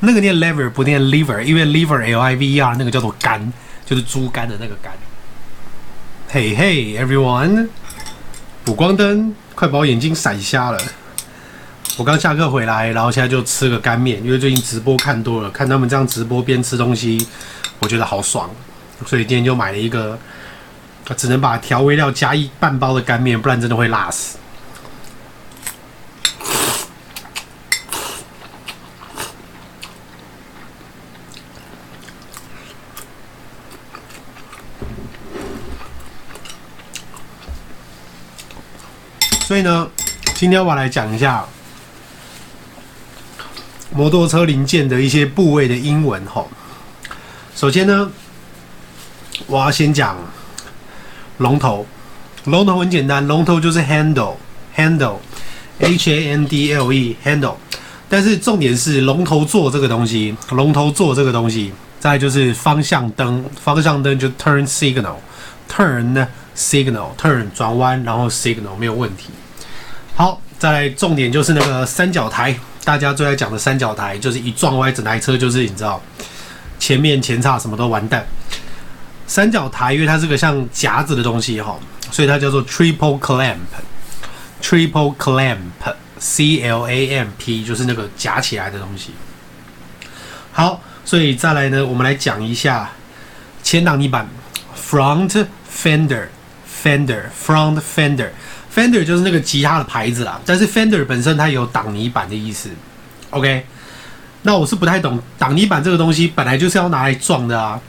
那个念 lever 不念 liver，因为 liver L I V E R 那个叫做肝，就是猪肝的那个肝。嘿嘿，everyone，补光灯，快把我眼睛闪瞎了。我刚下课回来，然后现在就吃个干面，因为最近直播看多了，看他们这样直播边吃东西，我觉得好爽，所以今天就买了一个，只能把调味料加一半包的干面，不然真的会辣死。所以呢，今天我来讲一下摩托车零件的一些部位的英文吼。首先呢，我要先讲龙头。龙头很简单，龙头就是 handle，handle，H A N D L E，handle。但是重点是龙头座这个东西，龙头座这个东西，再就是方向灯，方向灯就 turn signal，turn 呢。Signal turn 转弯，然后 signal 没有问题。好，再来重点就是那个三角台，大家最爱讲的三角台，就是一撞歪整台车就是你知道，前面前叉什么都完蛋。三角台因为它是个像夹子的东西哈，所以它叫做 triple clamp，triple clamp，C L A M P 就是那个夹起来的东西。好，所以再来呢，我们来讲一下前挡泥板 front fender。Fender front fender Fender 就是那个吉他的牌子啦，但是 Fender 本身它有挡泥板的意思。OK，那我是不太懂挡泥板这个东西，本来就是要拿来撞的啊。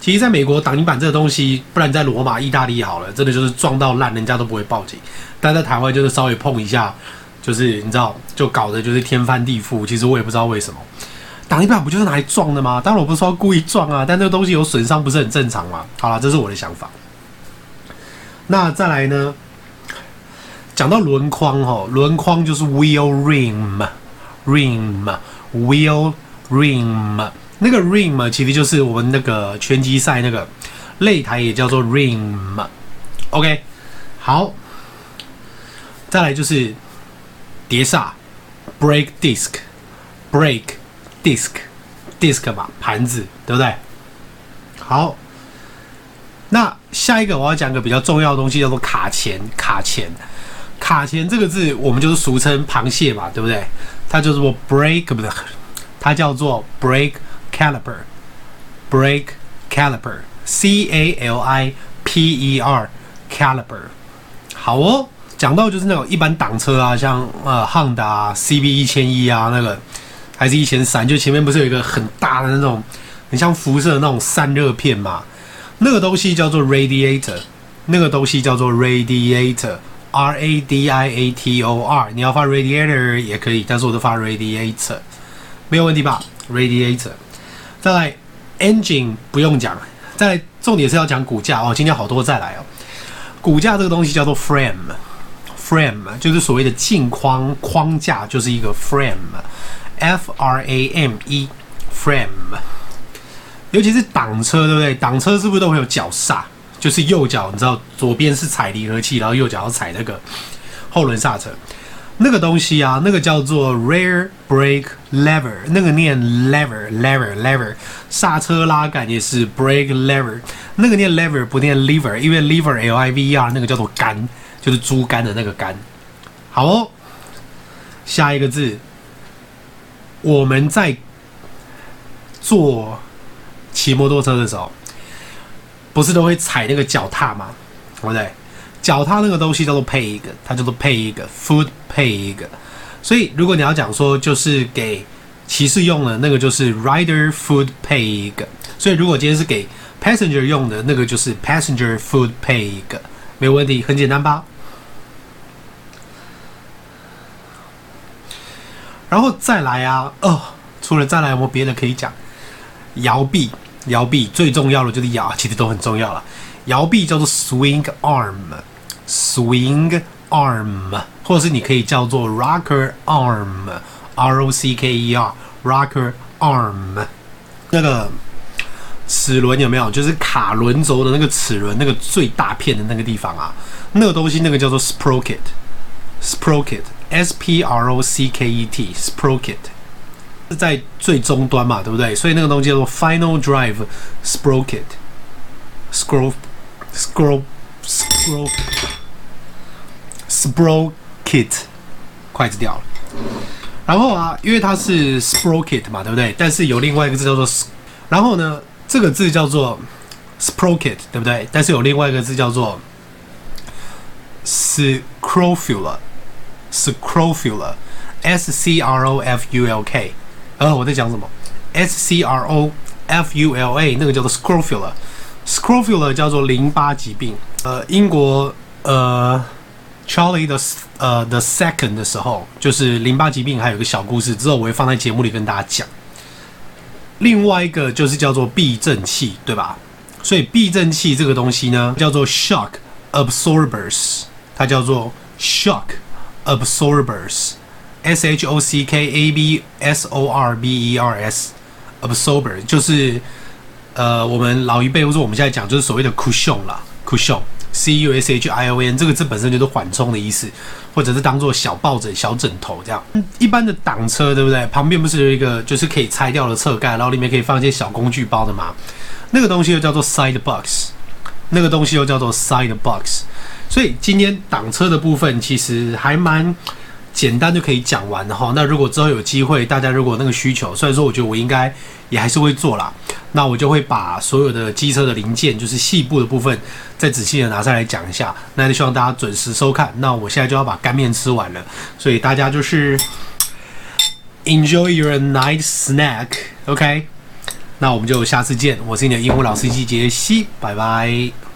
其实在美国挡泥板这个东西，不然在罗马、意大利好了，真的就是撞到烂，人家都不会报警。但在台湾就是稍微碰一下，就是你知道，就搞得就是天翻地覆。其实我也不知道为什么，挡泥板不就是拿来撞的吗？当然我不是说故意撞啊，但这个东西有损伤不是很正常吗？好了，这是我的想法。那再来呢？讲到轮框哈，轮框就是 wheel rim，rim，wheel rim。那个 rim 其实就是我们那个拳击赛那个擂台也叫做 rim。OK，好。再来就是碟刹 break disc，break disc，disc 嘛，盘子，对不对？好。下一个我要讲个比较重要的东西，叫做卡钳。卡钳，卡钳这个字我们就是俗称螃蟹嘛，对不对？它就是说 break，不对，它叫做 break caliper。break caliper，C A L I P E R caliper。好哦，讲到就是那种一般挡车啊，像呃 Honda 啊，CB 一千一啊，那个还是一千三，就前面不是有一个很大的那种很像辐射的那种散热片嘛？那个东西叫做 radiator，那个东西叫做 radiator，R A D I A T O R，你要发 radiator 也可以，但是我都发 radiator，没有问题吧？radiator，再来 engine 不用讲，再来重点是要讲骨架哦，今天好多再来哦，骨架这个东西叫做 frame，frame 就是所谓的镜框框架，就是一个 frame，F R A M E，frame。尤其是挡车，对不对？挡车是不是都会有脚刹？就是右脚，你知道，左边是踩离合器，然后右脚要踩那个后轮刹车。那个东西啊，那个叫做 rear brake lever，那个念 lever，lever，lever。刹车拉杆也是 brake lever，那个念 lever 不念 liver，因为 liver L I V E R 那个叫做肝，就是猪肝的那个肝。好哦，下一个字，我们在做。骑摩托车的时候，不是都会踩那个脚踏吗？对不对？脚踏那个东西叫做 peg，它叫做 peg foot peg。所以如果你要讲说就是给骑士用的，那个就是 rider foot peg。所以如果今天是给 passenger 用的，那个就是 passenger foot peg。没有问题，很简单吧？然后再来啊，哦，除了再来，有没有别的可以讲？摇臂。摇臂最重要的就是摇，其实都很重要了。摇臂叫做 swing arm，swing arm，或者是你可以叫做 rocker arm，R O C K E R，rocker arm。那个齿轮有没有？就是卡轮轴的那个齿轮，那个最大片的那个地方啊，那个东西那个叫做 sprocket，sprocket，S P R O C K E T，sprocket。是在最终端嘛，对不对？所以那个东西叫做 Final Drive Sprocket，Scroll Scroll Scroll Sprocket，筷子掉了。然后啊，因为它是 Sprocket 嘛，对不对？但是有另外一个字叫做，然后呢，这个字叫做 Sprocket，对不对？但是有另外一个字叫做 Scrofula，Scrofula，S C R O F U L K。呃，我在讲什么？S C R O F U L A，那个叫做 Scrofula，Scrofula 叫做淋巴疾病。呃，英国呃 Charlie 的呃 The Second 的时候，就是淋巴疾病，还有一个小故事，之后我会放在节目里跟大家讲。另外一个就是叫做避震器，对吧？所以避震器这个东西呢，叫做 Shock Absorbers，它叫做 Shock Absorbers。S H O C K A B S O R B E R S，absorber 就是呃，我们老一辈或者我们现在讲就是所谓的 cushion 啦，cushion，C U S H I O N 这个字本身就是缓冲的意思，或者是当做小抱枕、小枕头这样。一般的挡车对不对？旁边不是有一个就是可以拆掉的侧盖，然后里面可以放一些小工具包的吗？那个东西又叫做 side box，那个东西又叫做 side box。所以今天挡车的部分其实还蛮。简单就可以讲完哈。那如果之后有机会，大家如果那个需求，虽然说我觉得我应该也还是会做啦，那我就会把所有的机车的零件，就是细部的部分，再仔细的拿上来讲一下。那就希望大家准时收看。那我现在就要把干面吃完了，所以大家就是 enjoy your night snack，OK？那我们就下次见。我是你的英文老司机杰西，拜拜。